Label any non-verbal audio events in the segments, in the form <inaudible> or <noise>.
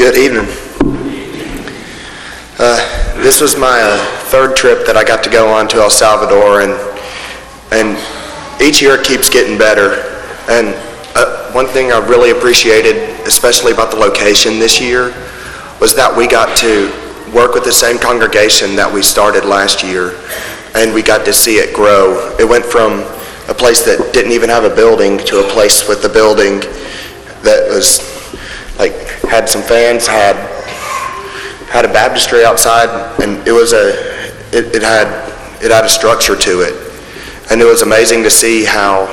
Good evening. Uh, this was my uh, third trip that I got to go on to El Salvador, and and each year it keeps getting better. And uh, one thing I really appreciated, especially about the location this year, was that we got to work with the same congregation that we started last year, and we got to see it grow. It went from a place that didn't even have a building to a place with a building that was like had some fans, had had a baptistry outside, and it was a it, it had it had a structure to it, and it was amazing to see how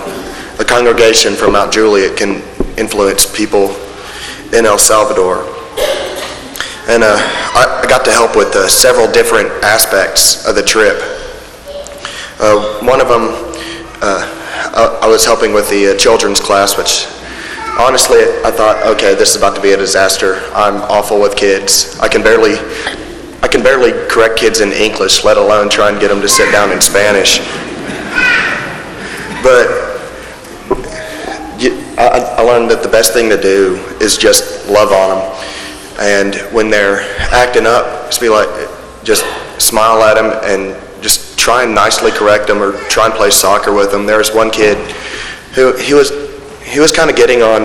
a congregation from Mount Juliet can influence people in El Salvador. And uh, I, I, got to help with uh, several different aspects of the trip. Uh, one of them, uh, I, I, was helping with the uh, children's class, which honestly, I thought, okay, this is about to be a disaster. I'm awful with kids. I can barely, I can barely correct kids in English, let alone try and get them to sit down in Spanish. But I, learned that the best thing to do is just love on them. And when they're acting up, just be like, just smile at them and just try and nicely correct them or try and play soccer with them. There was one kid who he was he was kind of getting on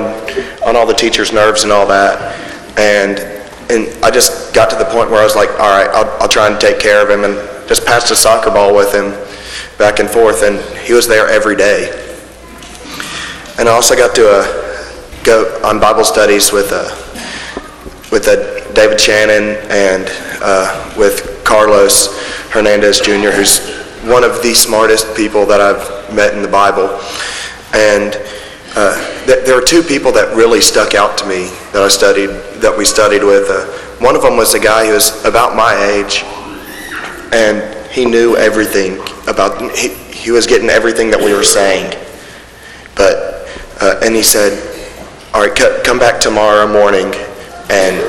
on all the teachers' nerves and all that, and and I just got to the point where I was like, all right, I'll, I'll try and take care of him, and just passed a soccer ball with him back and forth, and he was there every day. And I also got to uh, go on Bible studies with uh, with uh, David Shannon and uh, with Carlos Hernandez Jr., who's one of the smartest people that I've met in the Bible, and uh, th- there are two people that really stuck out to me that I studied, that we studied with. Uh, one of them was a guy who was about my age, and he knew everything about. He, he was getting everything that we were saying, but uh, and he said, "All right, c- come back tomorrow morning, and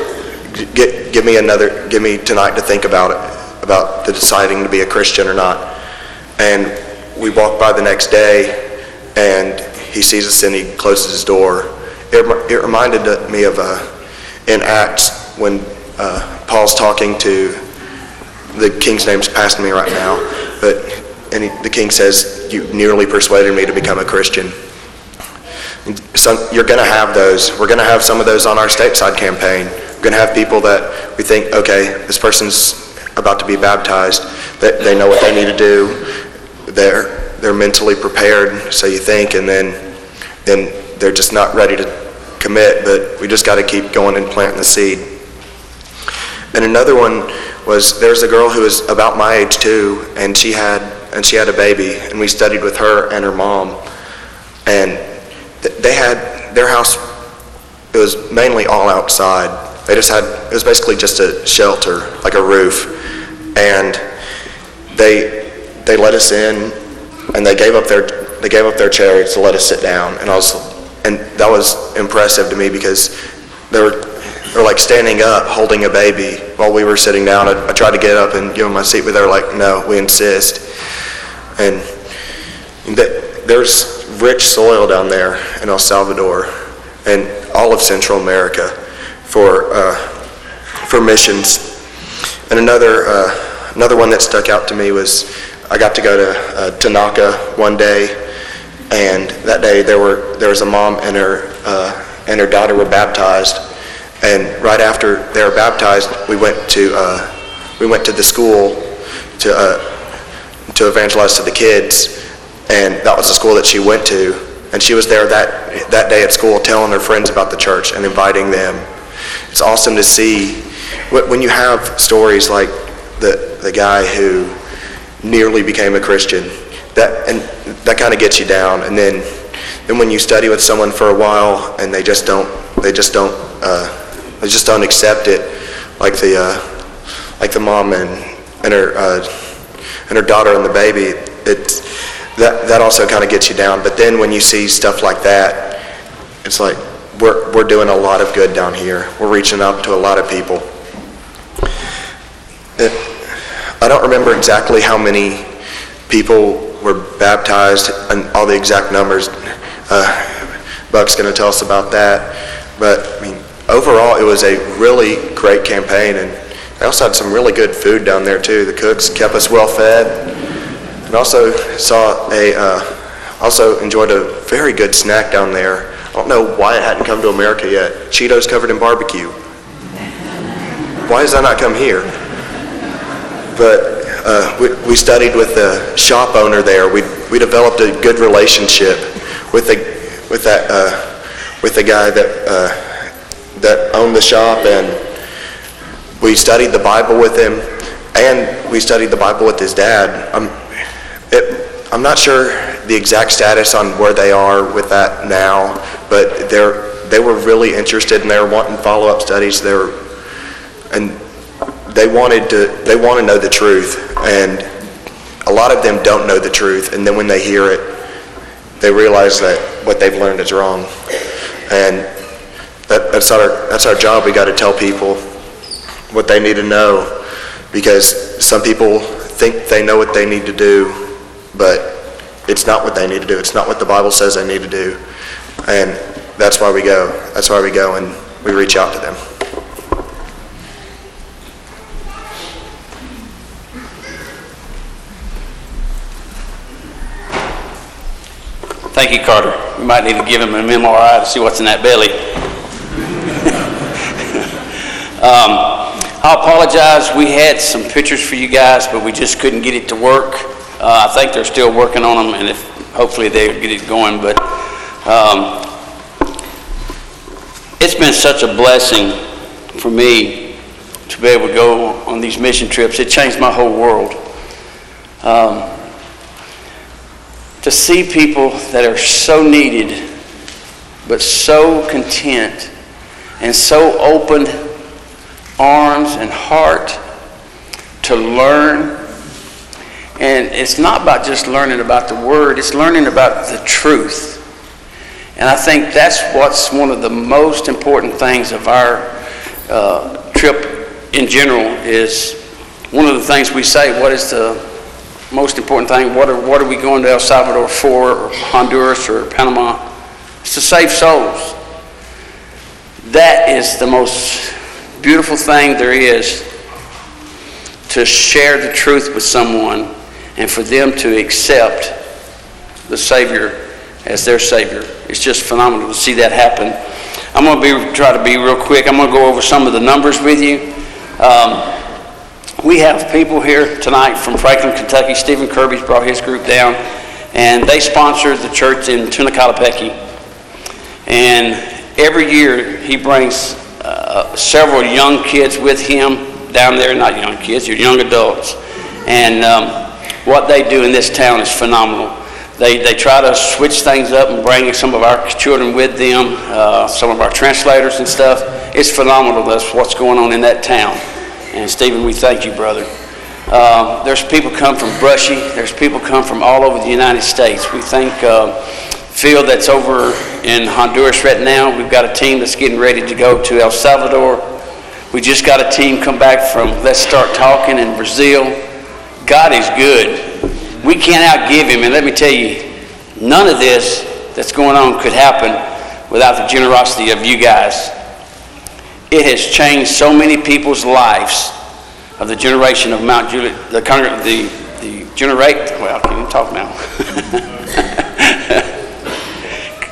get, give me another, give me tonight to think about it, about the deciding to be a Christian or not." And we walked by the next day, and he sees us and he closes his door. It, it reminded me of uh, in Acts when uh, Paul's talking to the king's name's passing me right now, but and he, the king says, "You nearly persuaded me to become a Christian." Some, you're going to have those. We're going to have some of those on our stateside campaign. We're going to have people that we think, okay, this person's about to be baptized. They, they know what they need to do. They're they're mentally prepared, so you think, and then then they're just not ready to commit. But we just got to keep going and planting the seed. And another one was there's a girl who was about my age too, and she had and she had a baby, and we studied with her and her mom, and they had their house. It was mainly all outside. They just had it was basically just a shelter, like a roof, and they they let us in and they gave up their they gave up their chairs to let us sit down, and I was and that was impressive to me because they were they were like standing up holding a baby while we were sitting down. I, I tried to get up and give them my seat, but they were like, "No, we insist." And that, there's rich soil down there in El Salvador and all of Central America for uh, for missions. And another uh, another one that stuck out to me was I got to go to uh, Tanaka one day, and that day there were there was a mom and her uh, and her daughter were baptized, and right after they were baptized, we went to uh, we went to the school to uh, to evangelize to the kids, and that was the school that she went to, and she was there that that day at school telling her friends about the church and inviting them. It's awesome to see. When you have stories like the the guy who nearly became a Christian. That and that kind of gets you down. And then then when you study with someone for a while and they just don't they just don't uh, they just don't accept it, like the uh, like the mom and and her uh, and her daughter and the baby. It that that also kind of gets you down. But then when you see stuff like that, it's like we're we're doing a lot of good down here. We're reaching out to a lot of people. It, I don't remember exactly how many people were baptized and all the exact numbers. Uh, Buck's going to tell us about that. But I mean, overall, it was a really great campaign, and they also had some really good food down there too. The cooks kept us well fed, and also saw a uh, also enjoyed a very good snack down there. I don't know why it hadn't come to America yet. Cheetos covered in barbecue. Why has that not come here? But uh, we, we studied with the shop owner there. We, we developed a good relationship with the with that uh, with the guy that uh, that owned the shop, and we studied the Bible with him, and we studied the Bible with his dad. I'm, it, I'm not sure the exact status on where they are with that now, but they're they were really interested and they were wanting follow-up studies. They and they wanted to they want to know the truth, and a lot of them don't know the truth, and then when they hear it, they realize that what they've learned is wrong, and that, that's our that's our job. We got to tell people what they need to know, because some people think they know what they need to do, but it's not what they need to do. It's not what the Bible says they need to do, and that's why we go. That's why we go and we reach out to them. Thank you, Carter. We might need to give him an MRI to see what's in that belly. <laughs> um, I apologize. We had some pictures for you guys, but we just couldn't get it to work. Uh, I think they're still working on them, and if hopefully they'll get it going. But um, it's been such a blessing for me to be able to go on these mission trips. It changed my whole world. Um, to see people that are so needed, but so content and so open arms and heart to learn. And it's not about just learning about the Word, it's learning about the truth. And I think that's what's one of the most important things of our uh, trip in general is one of the things we say, what is the most important thing, what are, what are we going to El Salvador for, or Honduras, or Panama? It's to save souls. That is the most beautiful thing there is to share the truth with someone and for them to accept the Savior as their Savior. It's just phenomenal to see that happen. I'm going to be, try to be real quick. I'm going to go over some of the numbers with you. Um, we have people here tonight from Franklin, Kentucky. Stephen Kirby's brought his group down, and they sponsor the church in Tonacatepeque. And every year he brings uh, several young kids with him down there, not young kids, you're young adults. And um, what they do in this town is phenomenal. They, they try to switch things up and bring some of our children with them, uh, some of our translators and stuff. It's phenomenal that's what's going on in that town. And Stephen, we thank you, brother. Uh, there's people come from Brushy. There's people come from all over the United States. We thank uh, Phil that's over in Honduras right now. We've got a team that's getting ready to go to El Salvador. We just got a team come back from Let's Start Talking in Brazil. God is good. We can't outgive him. And let me tell you, none of this that's going on could happen without the generosity of you guys. It has changed so many people's lives of the generation of Mount Juliet, the, the, the generate, well, I can't even talk now. <laughs>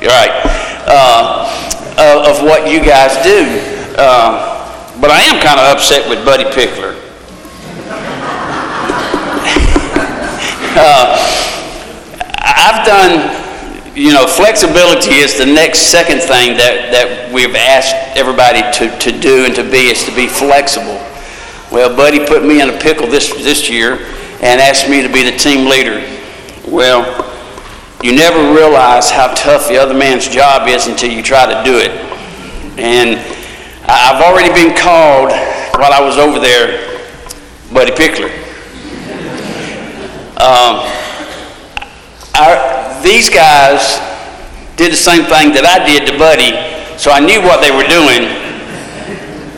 right. Uh, of, what you guys do. Uh, but I am kind of upset with Buddy Pickler. <laughs> uh, I've done you know, flexibility is the next second thing that, that we've asked everybody to, to do and to be is to be flexible. Well, Buddy put me in a pickle this, this year and asked me to be the team leader. Well, you never realize how tough the other man's job is until you try to do it. And I've already been called while I was over there, Buddy Pickler. Um, our, these guys did the same thing that I did to Buddy, so I knew what they were doing,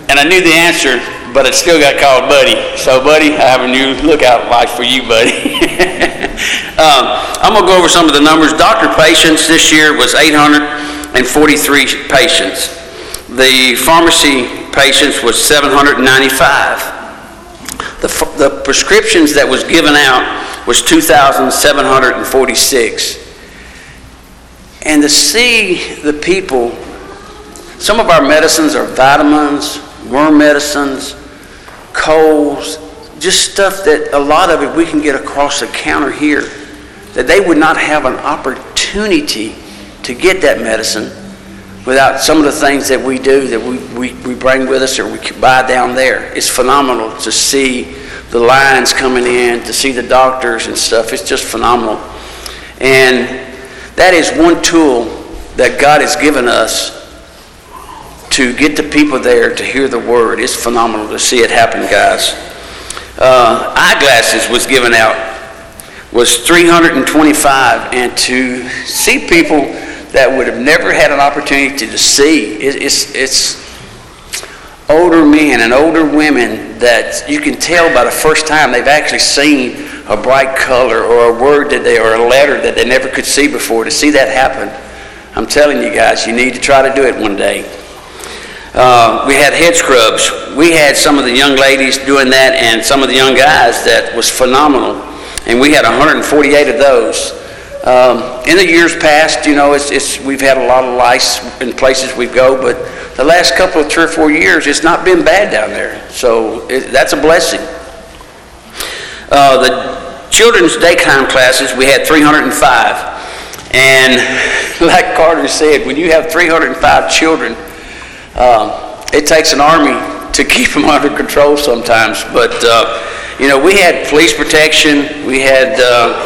and I knew the answer, but it still got called Buddy. So, Buddy, I have a new lookout light for you, Buddy. <laughs> um, I'm going to go over some of the numbers. Doctor patients this year was 843 patients. The pharmacy patients was 795. The, the prescriptions that was given out was 2,746. And to see the people, some of our medicines are vitamins, worm medicines, colds, just stuff that a lot of it we can get across the counter here, that they would not have an opportunity to get that medicine without some of the things that we do that we, we, we bring with us or we buy down there. It's phenomenal to see the lines coming in, to see the doctors and stuff. It's just phenomenal. And that is one tool that God has given us to get the people there to hear the word. It's phenomenal to see it happen, guys. Uh, eyeglasses was given out was 325, and to see people that would have never had an opportunity to see, it, it's, it's older men and older women that you can tell by the first time they've actually seen a bright color or a word that they or a letter that they never could see before. To see that happen, I'm telling you guys, you need to try to do it one day. Uh, we had head scrubs. We had some of the young ladies doing that and some of the young guys that was phenomenal. And we had 148 of those. Um, in the years past, you know, it's, it's, we've had a lot of lice in places we go, but the last couple of three or four years, it's not been bad down there. So it, that's a blessing. Uh, the children's daytime classes, we had 305. And <laughs> like Carter said, when you have 305 children, um, it takes an army to <laughs> keep them under control sometimes. But, uh, you know, we had police protection. We had uh,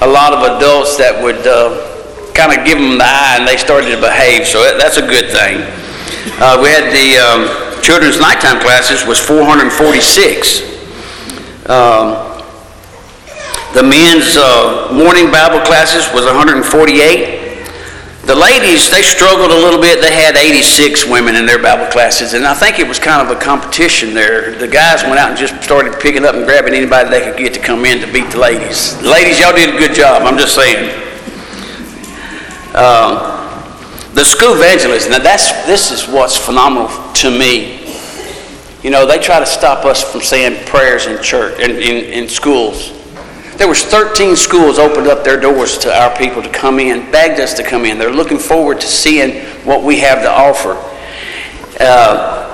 a lot of adults that would uh, kind of give them the eye and they started to behave. So that's a good thing. Uh, we had the um, children's nighttime classes was 446. Um, the men's uh, morning Bible classes was 148. The ladies, they struggled a little bit. They had 86 women in their Bible classes, and I think it was kind of a competition there. The guys went out and just started picking up and grabbing anybody they could get to come in to beat the ladies. Ladies, y'all did a good job, I'm just saying. Um, the school evangelists, now that's, this is what's phenomenal to me. You know, they try to stop us from saying prayers in church, in, in, in schools. There was 13 schools opened up their doors to our people to come in, begged us to come in. They're looking forward to seeing what we have to offer. Uh,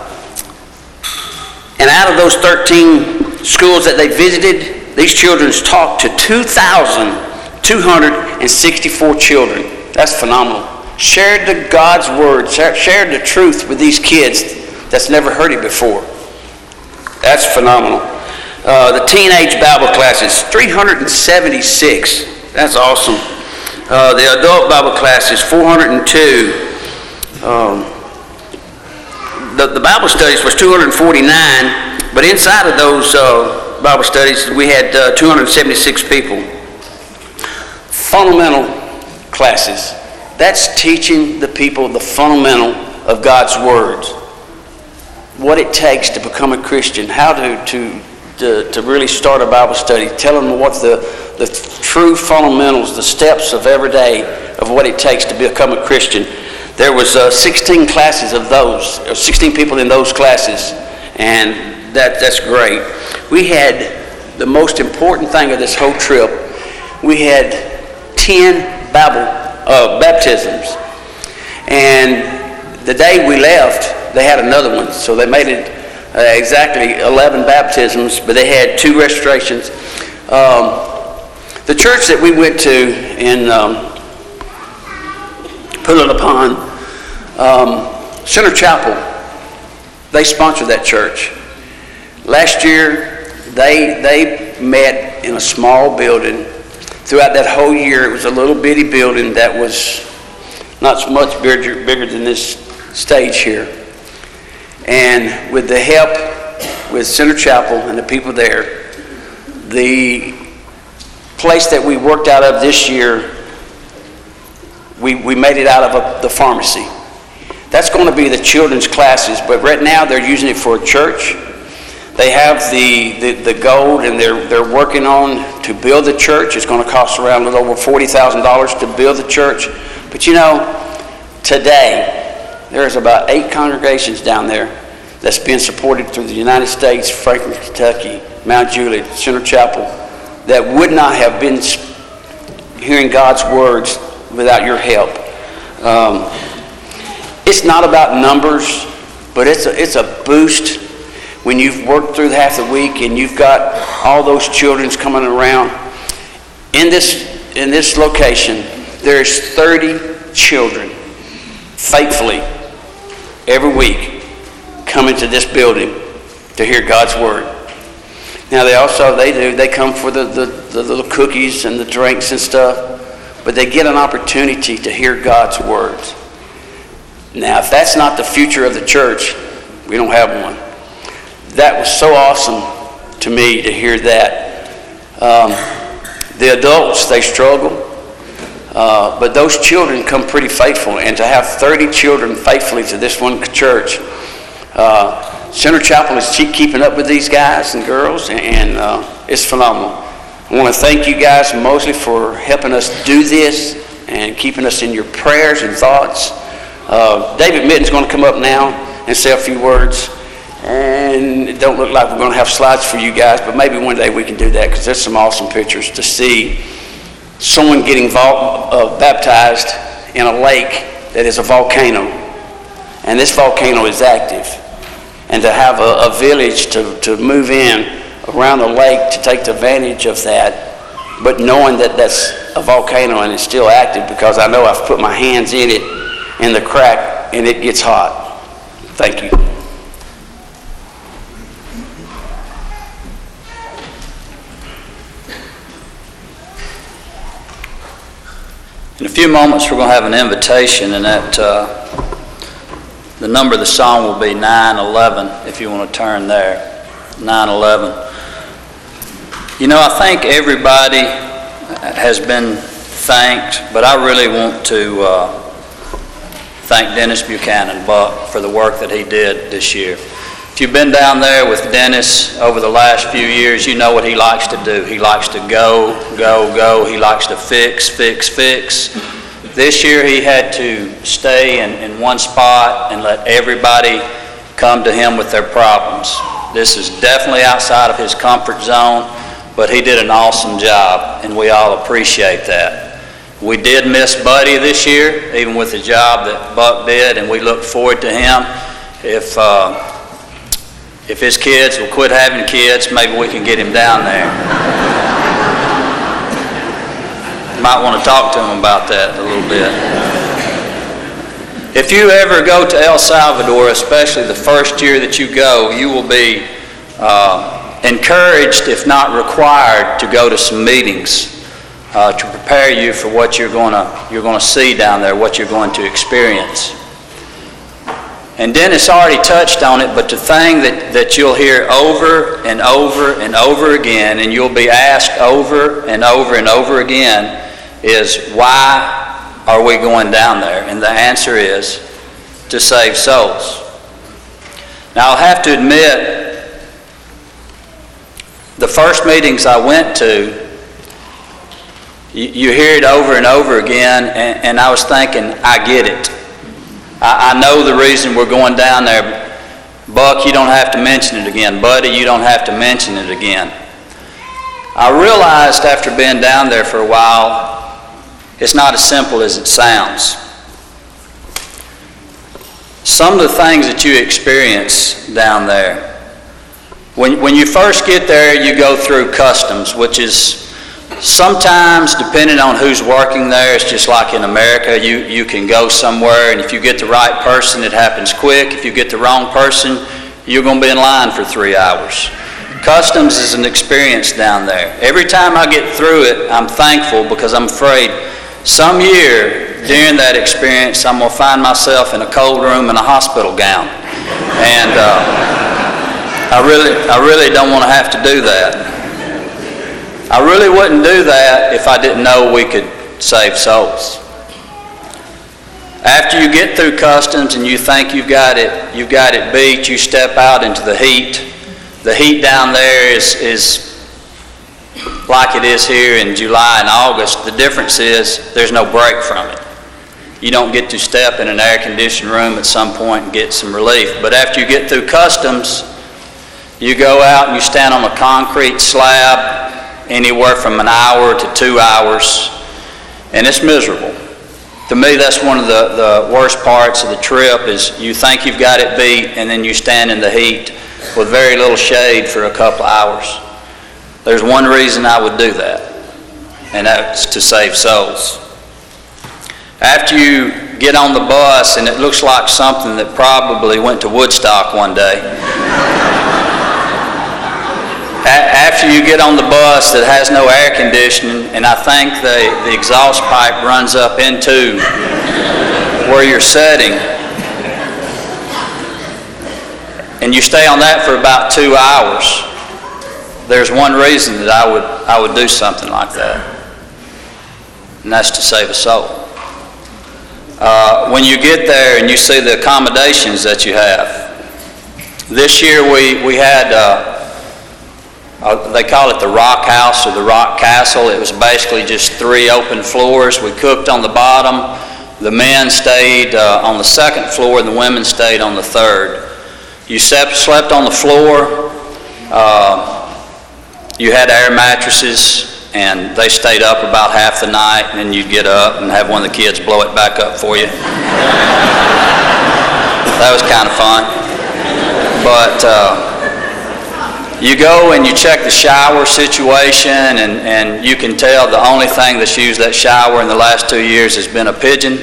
and out of those 13 schools that they visited, these children talked to 2,264 children. That's phenomenal. Shared the God's word, shared the truth with these kids that's never heard it before. That's phenomenal. Uh, the teenage Bible classes, 376. That's awesome. Uh, the adult Bible classes, 402. Um, the, the Bible studies was 249, but inside of those uh, Bible studies, we had uh, 276 people. Fundamental classes. That's teaching the people the fundamental of God's words. What it takes to become a Christian, how to, to to, to really start a Bible study, tell them what the, the true fundamentals, the steps of every day of what it takes to become a Christian. There was uh, 16 classes of those, or 16 people in those classes, and that, that's great. We had the most important thing of this whole trip, we had 10 Bible uh, baptisms. And the day we left, they had another one, so they made it uh, exactly 11 baptisms, but they had two restorations. Um, the church that we went to in um, Pullen um, Center Chapel, they sponsored that church. Last year, they, they met in a small building. Throughout that whole year, it was a little bitty building that was not so much bigger, bigger than this stage here. And with the help with Center Chapel and the people there, the place that we worked out of this year, we, we made it out of a, the pharmacy. That's going to be the children's classes, but right now they're using it for a church. They have the, the, the gold and they're, they're working on to build the church. It's going to cost around a little over $40,000 to build the church. But you know, today, there's about eight congregations down there that's being supported through the United States, Franklin, Kentucky, Mount Juliet, Center Chapel, that would not have been hearing God's words without your help. Um, it's not about numbers, but it's a, it's a boost when you've worked through half the week and you've got all those children's coming around. In this, in this location, there's 30 children faithfully every week coming to this building to hear God's word. Now they also they do they come for the, the, the little cookies and the drinks and stuff, but they get an opportunity to hear God's words. Now if that's not the future of the church, we don't have one. That was so awesome to me to hear that. Um, the adults they struggle, uh, but those children come pretty faithful, and to have 30 children faithfully to this one church. Uh, Center Chapel is keep- keeping up with these guys and girls, and uh, it's phenomenal. I want to thank you guys mostly for helping us do this and keeping us in your prayers and thoughts. Uh, David Mitten's going to come up now and say a few words. And it don't look like we're going to have slides for you guys, but maybe one day we can do that because there's some awesome pictures to see someone getting vol- uh, baptized in a lake that is a volcano. And this volcano is active. And to have a, a village to, to move in around the lake to take advantage of that, but knowing that that's a volcano and it's still active because I know I've put my hands in it in the crack and it gets hot. Thank you. In a few moments, we're going to have an invitation, and that, uh, the number of the song will be 911, if you want to turn there. 911. You know, I think everybody has been thanked, but I really want to uh, thank Dennis Buchanan, Buck, for the work that he did this year. If you've been down there with Dennis over the last few years, you know what he likes to do. He likes to go, go, go. He likes to fix, fix, fix. This year, he had to stay in, in one spot and let everybody come to him with their problems. This is definitely outside of his comfort zone, but he did an awesome job, and we all appreciate that. We did miss Buddy this year, even with the job that Buck did, and we look forward to him. If, uh, if his kids will quit having kids, maybe we can get him down there. Might want to talk to him about that a little bit. If you ever go to El Salvador, especially the first year that you go, you will be uh, encouraged, if not required, to go to some meetings uh, to prepare you for what you're going you're going to see down there, what you're going to experience. And Dennis already touched on it, but the thing that, that you'll hear over and over and over again, and you'll be asked over and over and over again, is why are we going down there? And the answer is to save souls. Now, I'll have to admit, the first meetings I went to, you, you hear it over and over again, and, and I was thinking, I get it. I, I know the reason we're going down there. Buck, you don't have to mention it again. Buddy, you don't have to mention it again. I realized after being down there for a while, it's not as simple as it sounds. Some of the things that you experience down there, when, when you first get there, you go through customs, which is Sometimes, depending on who's working there, it's just like in America, you, you can go somewhere, and if you get the right person, it happens quick. If you get the wrong person, you're going to be in line for three hours. Customs is an experience down there. Every time I get through it, I'm thankful because I'm afraid some year during that experience, I'm going to find myself in a cold room in a hospital gown. And uh, I, really, I really don't want to have to do that. I really wouldn't do that if I didn't know we could save souls. After you get through customs and you think you've got it, you've got it beat, you step out into the heat. The heat down there is, is like it is here in July and August. The difference is there's no break from it. you don't get to step in an air-conditioned room at some point and get some relief. But after you get through customs, you go out and you stand on a concrete slab anywhere from an hour to two hours, and it's miserable. To me, that's one of the, the worst parts of the trip is you think you've got it beat, and then you stand in the heat with very little shade for a couple hours. There's one reason I would do that, and that's to save souls. After you get on the bus, and it looks like something that probably went to Woodstock one day, after you get on the bus that has no air conditioning, and I think the, the exhaust pipe runs up into where you're sitting, and you stay on that for about two hours, there's one reason that I would, I would do something like that, and that's to save a soul. Uh, When you get there and you see the accommodations that you have, this year we, we had, uh, uh, they call it the Rock House or the Rock Castle. It was basically just three open floors. We cooked on the bottom. The men stayed uh, on the second floor and the women stayed on the third. You slept on the floor. Uh, You had air mattresses, and they stayed up about half the night, and you'd get up and have one of the kids blow it back up for you. <laughs> That was kind of fun. But uh, you go and you check the shower situation, and, and you can tell the only thing that's used that shower in the last two years has been a pigeon.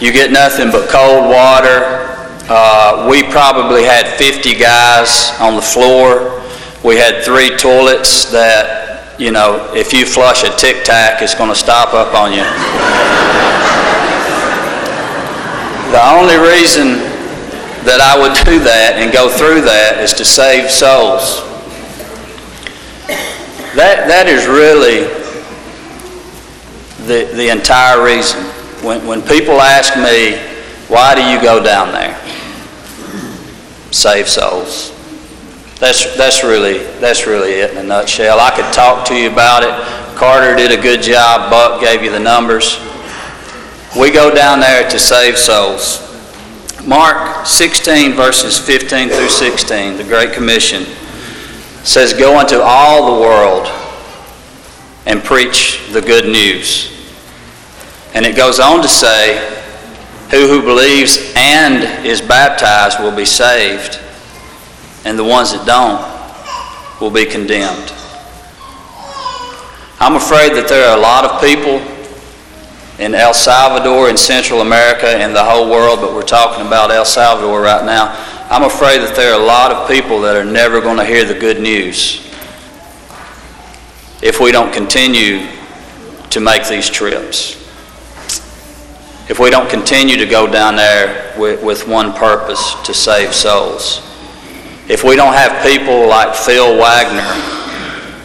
You get nothing but cold water. Uh, we probably had 50 guys on the floor. We had three toilets that, you know, if you flush a Tic Tac, it's going to stop up on you. The only reason that I would do that and go through that is to save souls. That, that is really the, the entire reason. When, when people ask me, why do you go down there? Save souls. That's, that's really, that's really it in a nutshell. I could talk to you about it. Carter did a good job. Buck gave you the numbers. We go down there to save souls. Mark 16 verses 15 through 16, the Great Commission, says, Go into all the world and preach the good news. And it goes on to say, Who who believes and is baptized will be saved, and the ones that don't will be condemned. I'm afraid that there are a lot of people in El Salvador, in Central America, and the whole world, but we're talking about El Salvador right now. I'm afraid that there are a lot of people that are never going to hear the good news if we don't continue to make these trips. If we don't continue to go down there with, with one purpose, to save souls. If we don't have people like Phil Wagner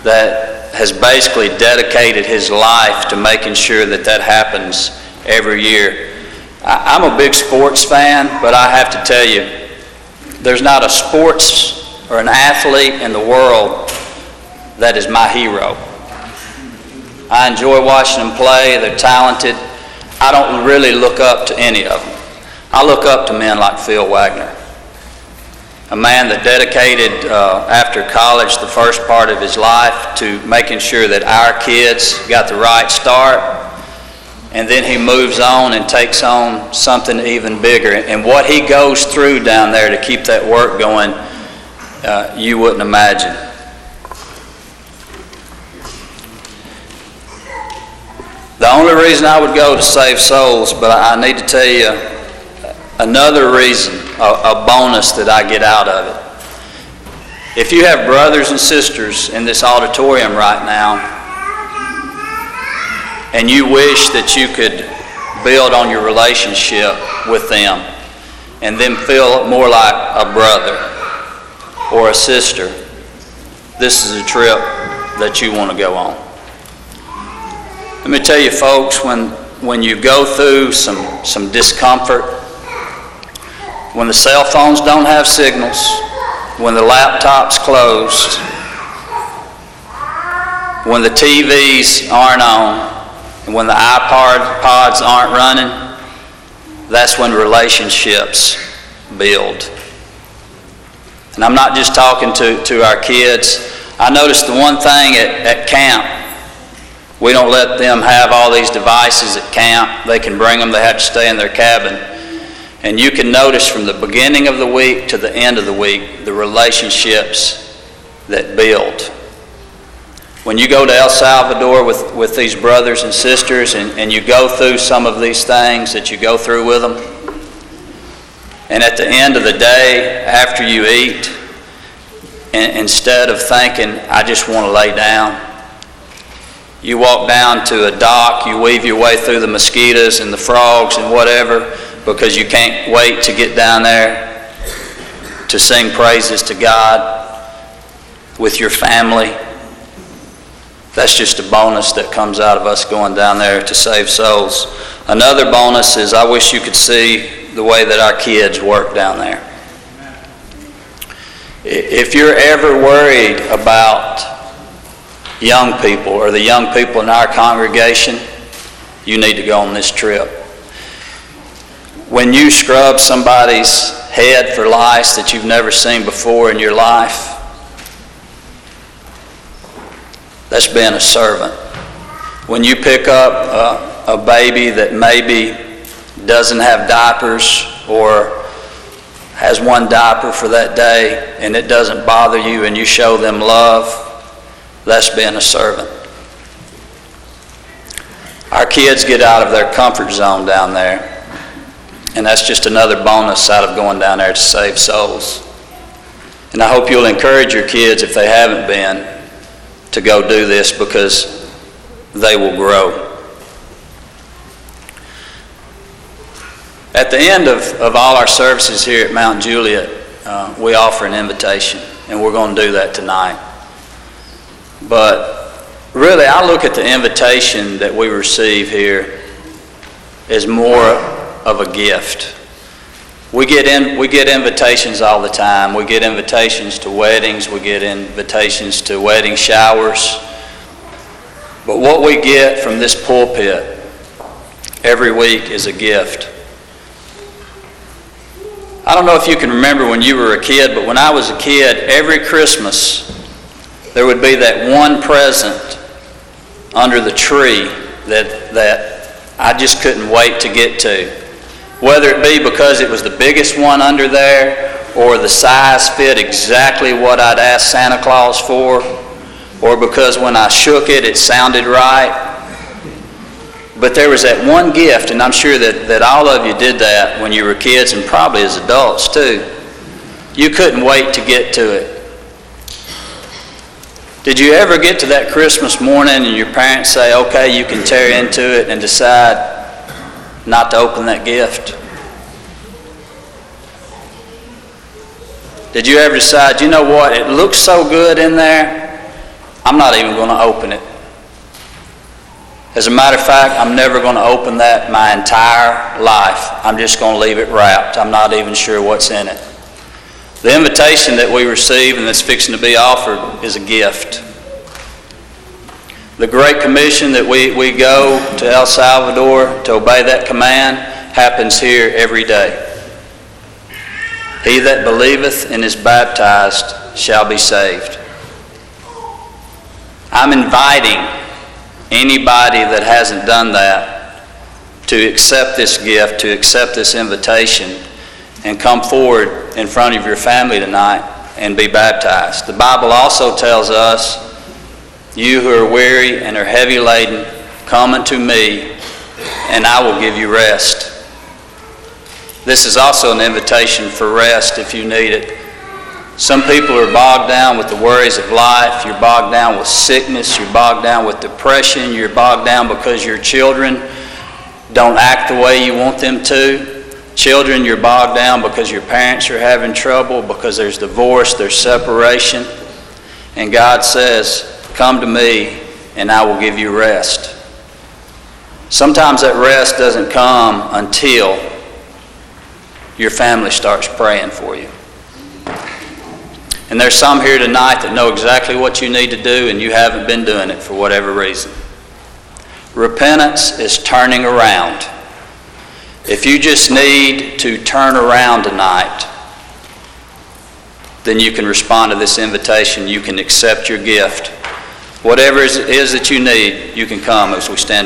that has basically dedicated his life to making sure that that happens every year. I- I'm a big sports fan, but I have to tell you, there's not a sports or an athlete in the world that is my hero. I enjoy watching them play, they're talented. I don't really look up to any of them. I look up to men like Phil Wagner a man that dedicated uh, after college the first part of his life to making sure that our kids got the right start. And then he moves on and takes on something even bigger. And what he goes through down there to keep that work going, uh, you wouldn't imagine. The only reason I would go to save souls, but I need to tell you another reason, a, a bonus that I get out of it. If you have brothers and sisters in this auditorium right now, and you wish that you could build on your relationship with them and then feel more like a brother or a sister, this is a trip that you want to go on. Let me tell you, folks, when, when you go through some, some discomfort, when the cell phones don't have signals, when the laptop's closed, when the TVs aren't on, And when the iPod pods aren't running, that's when relationships build. And I'm not just talking to, to our kids. I noticed the one thing at, at camp, we don't let them have all these devices at camp. They can bring them, they have to stay in their cabin. And you can notice from the beginning of the week to the end of the week the relationships that build. When you go to El Salvador with, with these brothers and sisters and, and you go through some of these things that you go through with them, and at the end of the day, after you eat, in- instead of thinking, I just want to lay down, you walk down to a dock, you weave your way through the mosquitoes and the frogs and whatever because you can't wait to get down there to sing praises to God with your family. That's just a bonus that comes out of us going down there to save souls. Another bonus is I wish you could see the way that our kids work down there. If you're ever worried about young people or the young people in our congregation, you need to go on this trip. When you scrub somebody's head for lice that you've never seen before in your life, that's being a servant. When you pick up a, a baby that maybe doesn't have diapers or has one diaper for that day and it doesn't bother you and you show them love, that's being a servant. Our kids get out of their comfort zone down there, and that's just another bonus out of going down there to save souls. And I hope you'll encourage your kids, if they haven't been, to go do this because they will grow. At the end of, of all our services here at Mount Juliet, uh, we offer an invitation, and we're going to do that tonight. But really, I look at the invitation that we receive here as more of a gift. We get, in, we get invitations all the time. We get invitations to weddings, we get invitations to wedding showers. But what we get from this pulpit every week is a gift. I don't know if you can remember when you were a kid, but when I was a kid, every Christmas there would be that one present under the tree that, that I just couldn't wait to get to. Whether it be because it was the biggest one under there, or the size fit exactly what I'd asked Santa Claus for, or because when I shook it, it sounded right. But there was that one gift, and I'm sure that, that all of you did that when you were kids and probably as adults too. You couldn't wait to get to it. Did you ever get to that Christmas morning and your parents say, okay, you can tear into it and decide not to open that gift? Did you ever decide, you know what, it looks so good in there, I'm not even going to open it? As a matter of fact, I'm never going to open that my entire life. I'm just going to leave it wrapped. I'm not even sure what's in it. The invitation that we receive and that's fixing to be offered is a gift. The Great Commission that we, we go to El Salvador to obey that command happens here every day. He that believeth and is baptized shall be saved. I'm inviting anybody that hasn't done that to accept this gift, to accept this invitation, and come forward in front of your family tonight and be baptized. The Bible also tells us, You who are weary and are heavy laden, come unto me, and I will give you rest. This is also an invitation for rest if you need it. Some people are bogged down with the worries of life. You're bogged down with sickness. You're bogged down with depression. You're bogged down because your children don't act the way you want them to. Children, you're bogged down because your parents are having trouble, because there's divorce, there's separation. And God says, Come to me, and I will give you rest. Sometimes that rest doesn't come until your family starts praying for you. And there's some here tonight that know exactly what you need to do, and you haven't been doing it for whatever reason. Repentance is turning around. If you just need to turn around tonight, then you can respond to this invitation. You can accept your gift. Whatever it is that you need, you can come as we stand